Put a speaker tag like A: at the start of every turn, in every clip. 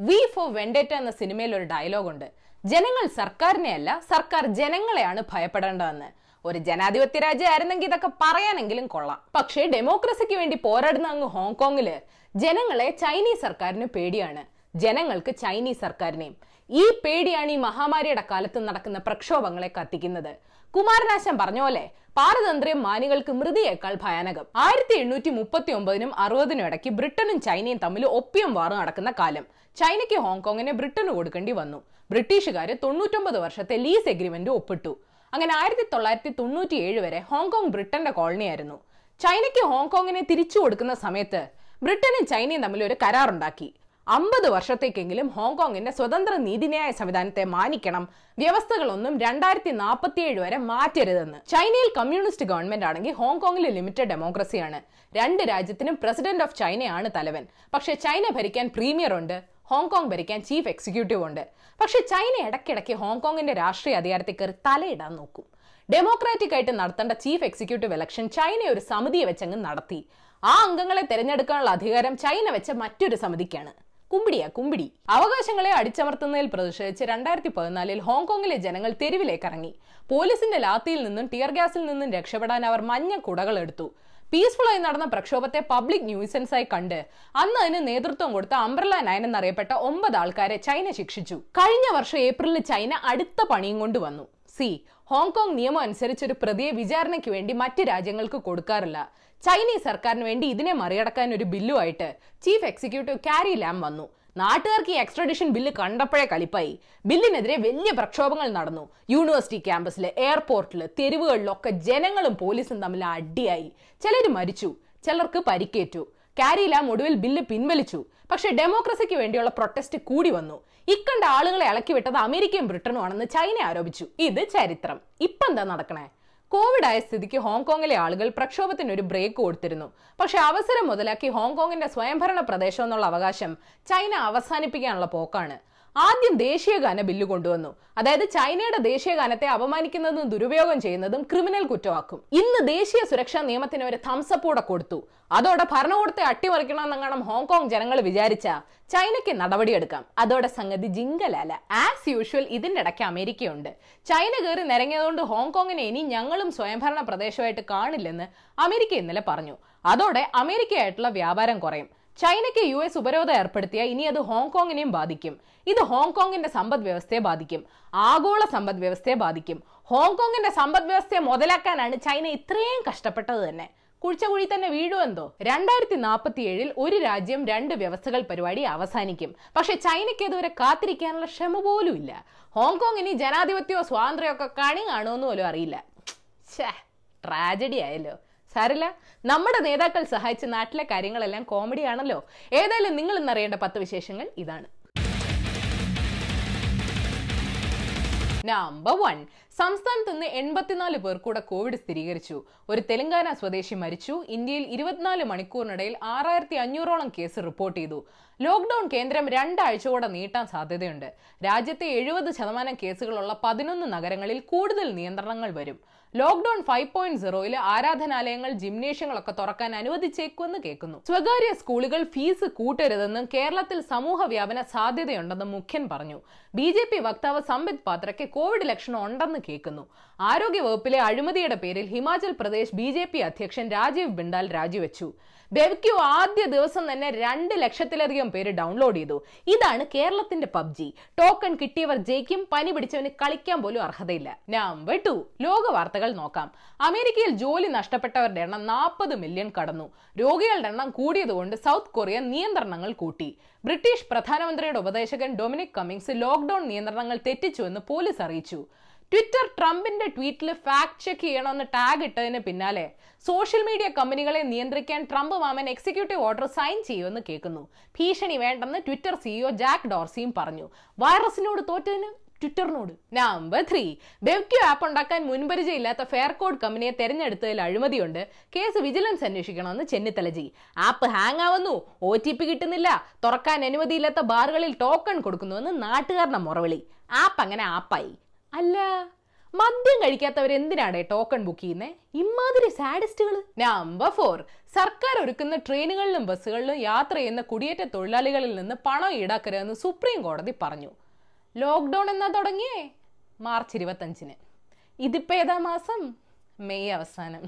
A: V four വെണ്ടേറ്റ എന്ന സിനിമയിൽ ഒരു ഡയലോഗ് ഉണ്ട് ജനങ്ങൾ സർക്കാരിനെ അല്ല സർക്കാർ ജനങ്ങളെയാണ് ഭയപ്പെടേണ്ടതെന്ന്. ഒരു ജനാധിപത്യ രാജ്യമായിരുന്നെങ്കിൽ ഇതൊക്കെ പറയാനെങ്കിലും കൊള്ളാം. പക്ഷേ ഡെമോക്രസിക്ക് വേണ്ടി പോരാടുന്ന അങ്ങ് ഹോങ്കോങ്ങിൽ ജനങ്ങളെ ചൈനീസ് സർക്കാരിന് പേടിയാണ്. ജനങ്ങൾക്ക് ചൈനീസ് സർക്കാരിനെയും. ഈ പേടിയാണ് ഈ മഹാമാരിയുടെ കാലത്ത് നടക്കുന്ന പ്രക്ഷോഭങ്ങളെ കത്തിക്കുന്നത്. കുമാരനാശം പറഞ്ഞ പോലെ പാരതന്ത്ര്യം മാനികൾക്ക് മൃതിയേക്കാൾ ഭയാനകം. ആയിരത്തി എണ്ണൂറ്റി മുപ്പത്തി ഒമ്പതിനും അറുപതിനും ഇടയ്ക്ക് ബ്രിട്ടനും ചൈനയും തമ്മിൽ ഒപ്പിയം വാറ് നടക്കുന്ന കാലം. ചൈനയ്ക്ക് ഹോങ്കോങ്ങിനെ ബ്രിട്ടന് കൊടുക്കേണ്ടി വന്നു. ബ്രിട്ടീഷുകാർ തൊണ്ണൂറ്റൊമ്പത് വർഷത്തെ ലീസ് എഗ്രിമെന്റ് ഒപ്പിട്ടു. അങ്ങനെ ആയിരത്തി തൊള്ളായിരത്തി തൊണ്ണൂറ്റി ഏഴ് വരെ ഹോങ്കോങ് ബ്രിട്ടന്റെ കോളനിയായിരുന്നു. ചൈനയ്ക്ക് ഹോങ്കോങ്ങിനെ തിരിച്ചു കൊടുക്കുന്ന സമയത്ത് ബ്രിട്ടനും ചൈനയും തമ്മിൽ ഒരു കരാറുണ്ടാക്കി. അമ്പത് വർഷത്തേക്കെങ്കിലും ഹോങ്കോങ്ങിന്റെ സ്വതന്ത്ര നീതിന്യായ സംവിധാനത്തെ മാനിക്കണം വ്യവസ്ഥകളൊന്നും രണ്ടായിരത്തി നാൽപ്പത്തിയേഴ് വരെ മാറ്റരുതെന്ന്. ചൈനയിൽ കമ്മ്യൂണിസ്റ്റ് ഗവൺമെന്റ് ആണെങ്കിൽ ഹോങ്കോങ്ങിൽ ലിമിറ്റഡ് ഡെമോക്രസിയാണ്. രണ്ട് രാജ്യത്തിനും പ്രസിഡന്റ് ഓഫ് ചൈനയാണ് തലവൻ. പക്ഷേ ചൈന ഭരിക്കാൻ പ്രീമിയർ ഉണ്ട്. ഹോങ്കോങ് ഭരിക്കാൻ ചീഫ് എക്സിക്യൂട്ടീവ് ഉണ്ട്. പക്ഷെ ചൈന ഇടയ്ക്കിടയ്ക്ക് ഹോങ്കോങ്ങിന്റെ രാഷ്ട്രീയ അധികാരത്തിൽ കയറി തലയിടാൻ നോക്കും. ഡെമോക്രാറ്റിക് ആയിട്ട് നടത്തേണ്ട ചീഫ് എക്സിക്യൂട്ടീവ് ഇലക്ഷൻ ചൈന ഒരു സമിതിയെ വെച്ചങ്ങ് നടത്തി. ആ അംഗങ്ങളെ തിരഞ്ഞെടുക്കാനുള്ള അധികാരം ചൈന വെച്ച മറ്റൊരു സമിതിക്കാണ്. കുമ്പിടിയാ കുമ്പിടി. അവകാശങ്ങളെ അടിച്ചമർത്തുന്നതിൽ പ്രതിഷേധിച്ച് രണ്ടായിരത്തി പതിനാലിൽ ഹോങ്കോങ്ങിലെ ജനങ്ങൾ തെരുവിലേക്ക് ഇറങ്ങി. പോലീസിന്റെ ലാത്തിയിൽ നിന്നും ടിയർ ഗ്യാസിൽ നിന്നും രക്ഷപ്പെടാൻ അവർ മഞ്ഞ കുടകൾ എടുത്തു. പീസ്ഫുൾ ആയി നടന്ന പ്രക്ഷോഭത്തെ പബ്ലിക് ന്യൂസൻസായി കണ്ട്. അന്ന് അതിന് നേതൃത്വം കൊടുത്ത അംബ്രല നയൻ എന്നറിയപ്പെട്ട ഒമ്പത് ആൾക്കാരെ ചൈന ശിക്ഷിച്ചു. കഴിഞ്ഞ വർഷം ഏപ്രിലിൽ ചൈന അടുത്ത പണിയും കൊണ്ട് വന്നു. സി ഹോങ്കോങ് നിയമം അനുസരിച്ച് ഒരു പ്രതിയെ വിചാരണയ്ക്ക് വേണ്ടി മറ്റ് രാജ്യങ്ങൾക്ക് കൊടുക്കാറില്ല. ചൈനീസ് സർക്കാരിന് വേണ്ടി ഇതിനെ മറികടക്കാൻ ഒരു ബില്ലുമായിട്ട് ചീഫ് എക്സിക്യൂട്ടീവ് കാരി ലാം വന്നു. നാട്ടുകാർക്ക് ഈ എക്സ്ട്രഡിഷൻ ബില്ല് കണ്ടപ്പോഴേ കലിപ്പായി. ബില്ലിനെതിരെ വലിയ പ്രക്ഷോഭങ്ങൾ നടന്നു. യൂണിവേഴ്സിറ്റി ക്യാമ്പസിൽ എയർപോർട്ടിൽ തെരുവുകളിലൊക്കെ ജനങ്ങളും പോലീസും തമ്മിൽ അടിയായി. ചിലർ മരിച്ചു ചിലർക്ക് പരിക്കേറ്റു. കാരിലാം ഒടുവിൽ ബില്ല് പിൻവലിച്ചു. പക്ഷെ ഡെമോക്രസിക്ക് വേണ്ടിയുള്ള പ്രൊട്ടസ്റ്റ് കൂടി വന്നു. ഇക്കണ്ട ആളുകളെ ഇളക്കി വിട്ടത് അമേരിക്കയും ബ്രിട്ടനും ആണെന്ന് ചൈന ആരോപിച്ചു. ഇത് ചരിത്രം. ഇപ്പം എന്താ നടക്കണേ? കോവിഡ് ആയ സ്ഥിതിക്ക് ഹോങ്കോങ്ങിലെ ആളുകൾ പ്രക്ഷോഭത്തിന് ഒരു ബ്രേക്ക് കൊടുത്തിരുന്നു. പക്ഷെ അവസരം മുതലാക്കി ഹോങ്കോങ്ങിന്റെ സ്വയംഭരണ പ്രദേശം എന്നുള്ള അവകാശം ചൈന അവസാനിപ്പിക്കാനുള്ള പോക്കാണ്. ആദ്യം ദേശീയഗാന ബില്ല് കൊണ്ടുവന്നു. അതായത് ചൈനയുടെ ദേശീയഗാനത്തെ അപമാനിക്കുന്നതും ദുരുപയോഗം ചെയ്യുന്നതും ക്രിമിനൽ കുറ്റമാക്കും ഇന്ന് ദേശീയ സുരക്ഷാ നിയമത്തിന് ഒരു തംസപ്പൂടെ കൊടുത്തു. അതോടെ ഭരണകൂടത്തെ അട്ടിമറിക്കണമെന്നെങ്ങാണം ഹോങ്കോങ് ജനങ്ങൾ വിചാരിച്ച ചൈനയ്ക്ക് നടപടിയെടുക്കാം. അതോടെ സംഗതി ജിങ്കലാല. ആസ് യൂഷ്വൽ ഇതിന്റെ ഇടയ്ക്ക് അമേരിക്കയുണ്ട്. ചൈന കയറി നിരങ്ങിയതുകൊണ്ട് ഹോങ്കോങ്ങിനെ ഇനി ഞങ്ങളും സ്വയംഭരണ പ്രദേശമായിട്ട് കാണില്ലെന്ന് അമേരിക്ക ഇന്നലെ പറഞ്ഞു. അതോടെ അമേരിക്കയായിട്ടുള്ള വ്യാപാരം കുറയും. ചൈനയ്ക്ക് യു എസ് ഉപരോധം ഏർപ്പെടുത്തിയ ഇനി അത് ഹോങ്കോങ്ങിനെയും ബാധിക്കും. ഇത് ഹോങ്കോങ്ങിന്റെ സമ്പദ് വ്യവസ്ഥയെ ബാധിക്കും. ആഗോള സമ്പദ് വ്യവസ്ഥയെ ബാധിക്കും. ഹോങ്കോങ്ങിന്റെ സമ്പദ് വ്യവസ്ഥയെ മുതലാക്കാനാണ് ചൈന ഇത്രയും കഷ്ടപ്പെട്ടത് തന്നെ. കുഴിച്ച കുഴി തന്നെ വീഴുമെന്തോ രണ്ടായിരത്തി നാൽപ്പത്തി ഏഴിൽ ഒരു രാജ്യം രണ്ട് വ്യവസ്ഥകൾ പരിപാടി അവസാനിക്കും. പക്ഷെ ചൈനയ്ക്ക് ഇതുവരെ കാത്തിരിക്കാനുള്ള ക്ഷമ പോലും ഇല്ല. ഹോങ്കോങ് ഇനി ജനാധിപത്യമോ സ്വാതന്ത്ര്യമോ ഒക്കെ കണി കാണുമെന്ന് പോലും അറിയില്ല. ട്രാജഡി ആയല്ലോ. സാരില്ല നമ്മുടെ നേതാക്കൾ സഹായിച്ച നാട്ടിലെ കാര്യങ്ങളെല്ലാം കോമഡി ആണല്ലോ. ഏതായാലും നിങ്ങൾ ഇന്നറിയേണ്ട പത്ത് വിശേഷങ്ങൾ ഇതാണ്. നമ്പർ വൺ സംസ്ഥാനത്ത് നിന്ന് എൺപത്തിനാല് പേർ കൂടെ കോവിഡ് സ്ഥിരീകരിച്ചു. ഒരു തെലങ്കാന സ്വദേശി മരിച്ചു. ഇന്ത്യയിൽ ഇരുപത്തിനാല് മണിക്കൂറിനിടയിൽ ആറായിരത്തി അഞ്ഞൂറോളം കേസ് റിപ്പോർട്ട് ചെയ്തു. ലോക്ഡൌൺ കേന്ദ്രം രണ്ടാഴ്ച കൂടെ നീട്ടാൻ സാധ്യതയുണ്ട്. രാജ്യത്തെ എഴുപത് ശതമാനം കേസുകളുള്ള പതിനൊന്ന് നഗരങ്ങളിൽ കൂടുതൽ നിയന്ത്രണങ്ങൾ വരും. ലോക്ഡൌൺ ഫൈവ് പോയിന്റ് സീറോയിൽ ആരാധനാലയങ്ങൾ ജിംനേഷ്യങ്ങളൊക്കെ തുറക്കാൻ അനുവദിച്ചേക്കുമെന്ന് കേൾക്കുന്നു. സ്വകാര്യ സ്കൂളുകൾ ഫീസ് കൂട്ടരുതെന്നും കേരളത്തിൽ സമൂഹ വ്യാപന സാധ്യതയുണ്ടെന്നും മുഖ്യൻ പറഞ്ഞു. ബി വക്താവ് സംബിത് പാത്രയ്ക്ക് കോവിഡ് ലക്ഷണം ഉണ്ടെന്ന് കേൾക്കുന്നു. ആരോഗ്യവകുപ്പിലെ അഴിമതിയുടെ പേരിൽ Himachal Pradesh B J P അധ്യക്ഷൻ രാജീവ് ബിണ്ടാൽ രാജിവെച്ചു. ബെവ്ക്യു ആദ്യ ദിവസം തന്നെ രണ്ട് ലക്ഷത്തിലധികം പേര് ഡൗൺലോഡ് ചെയ്തു. ഇതാണ് കേരളത്തിന്റെ പബ്ജി. ടോക്കൺ കിട്ടിയവർ ജയിക്കും പനി പിടിച്ചവന് കളിക്കാൻ പോലും അർഹതയില്ല. Number two. ലോക വാർത്തകൾ നോക്കാം. അമേരിക്കയിൽ ജോലി നഷ്ടപ്പെട്ടവരുടെ എണ്ണം നാൽപ്പത് മില്യൺ കടന്നു. രോഗികളുടെ എണ്ണം കൂടിയതുകൊണ്ട് സൗത്ത് കൊറിയ നിയന്ത്രണങ്ങൾ കൂട്ടി. ബ്രിട്ടീഷ് പ്രധാനമന്ത്രിയുടെ ഉപദേശകൻ ഡൊമിനിക് കമ്മിങ്സ് ലോക്ഡൌൺ നിയന്ത്രണങ്ങൾ തെറ്റിച്ചുവെന്ന് പോലീസ് അറിയിച്ചു. ട്വിറ്റർ ട്രംപിന്റെ ട്വീറ്റിൽ ഫാക്ട് ചെക്ക് ചെയ്യണമെന്ന് ടാഗ് ഇട്ടതിന് പിന്നാലെ സോഷ്യൽ മീഡിയ കമ്പനികളെ നിയന്ത്രിക്കാൻ ട്രംപ് മാമൻ എക്സിക്യൂട്ടീവ് ഓർഡർ സൈൻ ചെയ്യുമെന്ന് കേൾക്കുന്നു. ഭീഷണി വേണ്ടെന്ന് ട്വിറ്റർ സിഇഒ ജാക്ക് ഡോർസിയും പറഞ്ഞു. വൈറസിനോട് തോറ്റതിന് ട്വിറ്ററിനോട് നമ്പർ ത്രീ ബെവ്ക്യു ആപ്പ് ഉണ്ടാക്കാൻ മുൻപരിചയമില്ലാത്ത ഫെയർകോഡ് കമ്പനിയെ തെരഞ്ഞെടുത്തതിൽ അഴിമതിയുണ്ട്. കേസ് വിജിലൻസ് അന്വേഷിക്കണമെന്ന് ചെന്നിത്തലജി ആപ്പ് ഹാങ് ആവുന്നു. ഒ ടി പി കിട്ടുന്നില്ല. തുറക്കാൻ അനുമതിയില്ലാത്ത ബാറുകളിൽ ടോക്കൺ കൊടുക്കുന്നുവെന്ന് നാട്ടുകാരുടെ മുറവിളി. ആപ്പ് അങ്ങനെ ആപ്പായി അല്ല മദ്യം കഴിക്കാത്തവർ എന്തിനാണ് ടോക്കൺ ബുക്ക് ചെയ്യുന്നത് ഇമാതിരി സാഡിസ്റ്റുകൾ നമ്പർ ഫോർ സർക്കാർ ഒരുക്കുന്ന ട്രെയിനുകളിലും ബസ്സുകളിലും യാത്ര ചെയ്യുന്ന കുടിയേറ്റ തൊഴിലാളികളിൽ നിന്ന് പണം ഈടാക്കരുതെന്ന് സുപ്രീം കോടതി പറഞ്ഞു. ലോക്ക്ഡൗൺ എന്നാ തുടങ്ങിയേ? മാർച്ച് ഇരുപത്തഞ്ചിന്. ഇതിപ്പോ ഏതാ മാസം? മെയ് അവസാനം.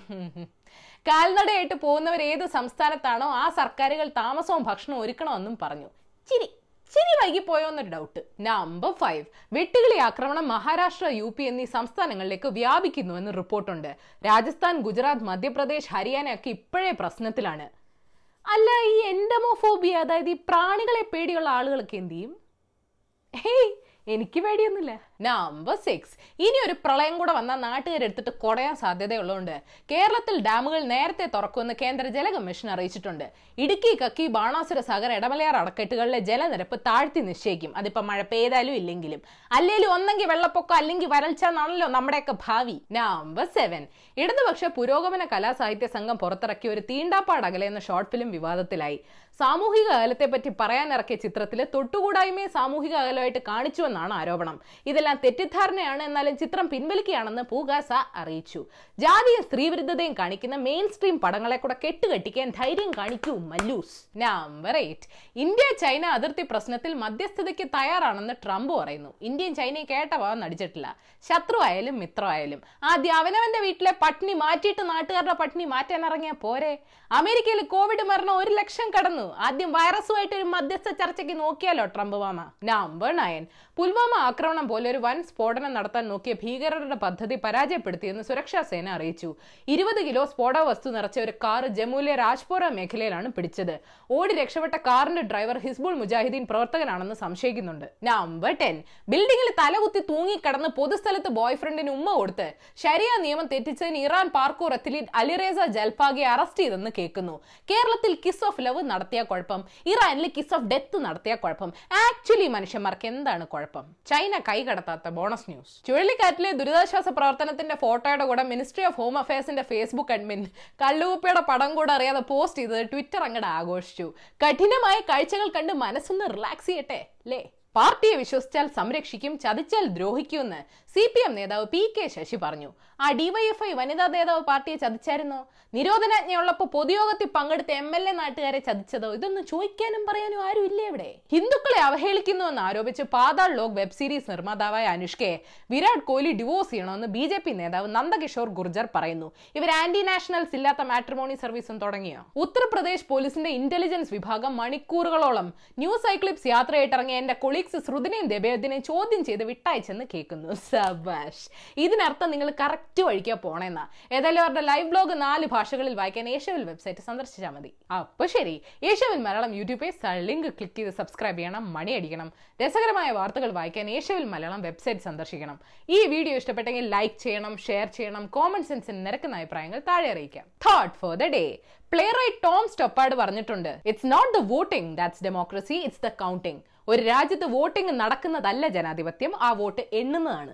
A: കാൽനടയായിട്ട് പോകുന്നവർ ഏത് സംസ്ഥാനത്താണോ ആ സർക്കാരുകൾ താമസവും ഭക്ഷണവും ഒരുക്കണമെന്നും പറഞ്ഞു. ചിരി. ചിരി വൈകിപ്പോയോ എന്നൊരു ഡൗട്ട് നമ്പർ ഫൈവ് വെട്ടുകിളി ആക്രമണം മഹാരാഷ്ട്ര യു പി എന്നീ സംസ്ഥാനങ്ങളിലേക്ക് വ്യാപിക്കുന്നുവെന്ന് റിപ്പോർട്ടുണ്ട്. രാജസ്ഥാൻ ഗുജറാത്ത് മധ്യപ്രദേശ് ഹരിയാന ഒക്കെ ഇപ്പോഴേ പ്രശ്നത്തിലാണ്. അല്ല ഈ എൻഡമോഫോബിയ അതായത് ഈ പ്രാണികളെ പേടിയുള്ള ആളുകളൊക്കെ എന്ത് ചെയ്യും? എനിക്ക് പേടിയൊന്നുമില്ല. നമ്പർ സിക്സ് ഇനി ഒരു പ്രളയം കൂടെ വന്നാൽ നാട്ടുകാരെടുത്തിട്ട് കുടയാൻ സാധ്യതയുള്ളതുകൊണ്ട് കേരളത്തിൽ ഡാമുകൾ നേരത്തെ തുറക്കുമെന്ന് കേന്ദ്ര ജല കമ്മീഷൻ അറിയിച്ചിട്ടുണ്ട്. ഇടുക്കി കക്കി ബാണാസുര സാഗർ ഇടമലയാർ അടക്കെട്ടുകളിലെ ജലനിരപ്പ് താഴ്ത്തി നിശ്ചയിക്കും. അതിപ്പോ മഴ പെയ്താലും ഇല്ലെങ്കിലും. അല്ലെങ്കിലും ഒന്നെങ്കിൽ വെള്ളപ്പൊക്കം അല്ലെങ്കിൽ വരൾച്ച എന്നാണല്ലോ നമ്മുടെയൊക്കെ ഭാവി. നമ്പർ സെവൻ ഇടതുപക്ഷ പുരോഗമന കലാസാഹിത്യ സംഘം പുറത്തിറക്കിയ ഒരു തീണ്ടാപ്പാട് അകലെ എന്ന ഷോർട്ട് ഫിലിം വിവാദത്തിലായി. സാമൂഹിക അകലത്തെ പറ്റി പറയാനിറക്കിയ ചിത്രത്തിൽ തൊട്ടുകൂടായ്മയെ സാമൂഹിക അകലമായിട്ട് കാണിച്ചുവെന്നാണ് ആരോപണം. ഇതെല്ലാം തെറ്റിദ്ധാരണയാണ് എന്നാലും ചിത്രം പിൻവലിക്കുകയാണെന്ന് പൂഗാസ അറിയിച്ചു. ജാതിയും സ്ത്രീവിരുദ്ധതയും കാണിക്കുന്ന മെയിൻ സ്ട്രീം പടങ്ങളെ കൂടെ കെട്ടുകെട്ടിക്കാൻ ധൈര്യം കാണിക്കൂ മല്ലൂസ്. നമ്പർ എയ്റ്റ് ഇന്ത്യ ചൈന അതിർത്തി പ്രശ്നത്തിൽ മധ്യസ്ഥതയ്ക്ക് തയ്യാറാണെന്ന് ട്രംപ് പറയുന്നു. ഇന്ത്യയും ചൈനയും കേട്ട ഭാവം നടിച്ചിട്ടില്ല. ശത്രു ആയാലും മിത്രമായാലും ആദ്യം അവനവന്റെ വീട്ടിലെ പട്ടിണി മാറ്റിയിട്ട് നാട്ടുകാരുടെ പട്ടിണി മാറ്റാൻ ഇറങ്ങിയ പോരെ? അമേരിക്കയിൽ കോവിഡ് മരണം ഒരു ലക്ഷം കടന്നു. ആദ്യം വൈറസുമായിട്ട് ഒരു മധ്യസ്ഥ ചർച്ചയ്ക്ക് നോക്കിയാലോ ട്രംപ് മാമ? നമ്പർ നയൻ പുൽവാമ ആക്രമണം പോലെ ഒരു വൻ സ്ഫോടനം നടത്താൻ നോക്കിയ ഭീകരരുടെ പദ്ധതി പരാജയപ്പെടുത്തിയെന്ന് സുരക്ഷാ സേന അറിയിച്ചു. ഇരുപത് കിലോ സ്ഫോടക വസ്തു നിറച്ച ഒരു കാർ ജമ്മുവിലെ രാജ്പോര മേഖലയിലാണ് പിടിച്ചത്. ഓടി രക്ഷപ്പെട്ട കാറിന്റെ ഡ്രൈവർ ഹിസ്ബുൾ മുജാഹിദ്ദീൻ പ്രവർത്തകനാണെന്ന് സംശയിക്കുന്നുണ്ട്. Number ten. ബിൽഡിംഗിൽ തലകുത്തി തൂങ്ങിക്കിടന്ന് പൊതുസ്ഥലത്ത് ബോയ്ഫ്രണ്ടിന് ഉമ്മ കൊടുത്ത് ശരിയ നിയമം തെറ്റിച്ചതിന് Iran parkour athlete Alireza Japalaghy arrest ചെയ്തെന്ന് കേൾക്കുന്നു. കേരളത്തിൽ കിസ് ഓഫ് ലവ് നടത്തിയ കുഴപ്പം. ഇറാനിൽ കിസ് ഓഫ് ഡെത്ത് നടത്തിയ കുഴപ്പം. ആക്ച്വലി മനുഷ്യന്മാർക്ക് എന്താണ് കുഴപ്പം? ചൈന കൈകടത്താത്ത ബോണസ് ന്യൂസ്. ചുഴലിക്കാറ്റിലെ ദുരിതാശ്വാസ പ്രവർത്തനത്തിന്റെ ഫോട്ടോയുടെ കൂടെ മിനിസ്ട്രി ഓഫ് ഹോം അഫയേഴ്സിന്റെ ഫേസ്ബുക്ക് അഡ്മിൻ കള്ളുകുപ്പിയുടെ പടം കൂടെ അറിയാതെ പോസ്റ്റ് ചെയ്തത് ട്വിറ്റർ അങ്ങോട്ട് ആഘോഷിച്ചു. കഠിനമായ കാഴ്ചകൾ കണ്ട് മനസ്സൊന്ന് റിലാക്സ് ചെയ്യട്ടെ അല്ലേ പാർട്ടിയെ വിശ്വസിച്ചാൽ സംരക്ഷിക്കും ചതിച്ചാൽ ദ്രോഹിക്കുമെന്ന് സി പി എം നേതാവ് പി കെ ശശി പറഞ്ഞു. ആ ഡിവൈഎഫ്ഐ വനിതാ നേതാവ് പാർട്ടിയെ ചതിച്ചായിരുന്നോ? നിരോധനാജ്ഞയുള്ളപ്പോൾ പൊതുയോഗത്തിൽ പങ്കെടുത്ത എം എൽ എ നാട്ടുകാരെ ചതിച്ചതോ? ഇതൊന്നും ചോദിക്കാനും പറയാനും ആരും ഇല്ലേ ഇവിടെ? ഹിന്ദുക്കളെ അവഹേളിക്കുന്നുവെന്ന് ആരോപിച്ച് പാതാൾ ലോക് വെബ് സീരീസ് നിർമ്മാതാവായ അനുഷ്കയെ വിരാട് കോഹ്ലി ഡിവോഴ്സ് ചെയ്യണമെന്ന് ബി ജെ പി നേതാവ് നന്ദകിഷോർ ഗുർജർ പറയുന്നു. ഇവർ ആന്റി നാഷണൽസ് ഇല്ലാത്ത മാട്രിമോണി സർവീസും തുടങ്ങിയോ? ഉത്തർപ്രദേശ് പോലീസിന്റെ ഇന്റലിജൻസ് വിഭാഗം മണിക്കൂറുകളോളം ന്യൂസ് സൈക്ലിപ്സ് യാത്രയായിട്ടിറങ്ങിയ എന്റെ കൊളീഗ്സ് ശ്രുതിനെയും ദേബേദിനെയും ചോദ്യം ചെയ്ത് വിട്ടയച്ചെന്ന് കേൾക്കുന്നു സബാഷ്. ഇതിനർത്ഥം നിങ്ങൾ കറക്റ്റ് വഴിക്കാ പോണേന്നാ. ഏതായാലും അവരുടെ ലൈവ് ബ്ലോഗ് നാല് ഭാഷകളിൽ വായിക്കാൻ ഏഷ്യവിൽ വെബ്സൈറ്റ് സന്ദർശിച്ചാൽ മതി. അപ്പൊ ശരി ഏഷ്യവിൽ Malayalam YouTube page link click ചെയ്ത് സബ്സ്ക്രൈബ് ചെയ്യണം മണി അടിക്കണം. രസകരമായ വാർത്തകൾ വായിക്കാൻ ഏഷ്യവിൽ മലയാളം വെബ്സൈറ്റ് സന്ദർശിക്കണം. ഈ വീഡിയോ ഇഷ്ടപ്പെട്ടെങ്കിൽ ലൈക്ക് ചെയ്യണം ഷെയർ ചെയ്യണം കോമൺ സെൻസിന് നിരക്കുന്ന അഭിപ്രായങ്ങൾ താഴെ അറിയിക്കാം. Thought for the day playwright Tom Stoppard പറഞ്ഞിട്ടുണ്ട് it's not the voting that's democracy it's the counting ഒരു രാജ്യത്ത് വോട്ടിംഗ് നടക്കുന്നതല്ല ജനാധിപത്യം ആ വോട്ട് എണ്ണുന്നതാണ്.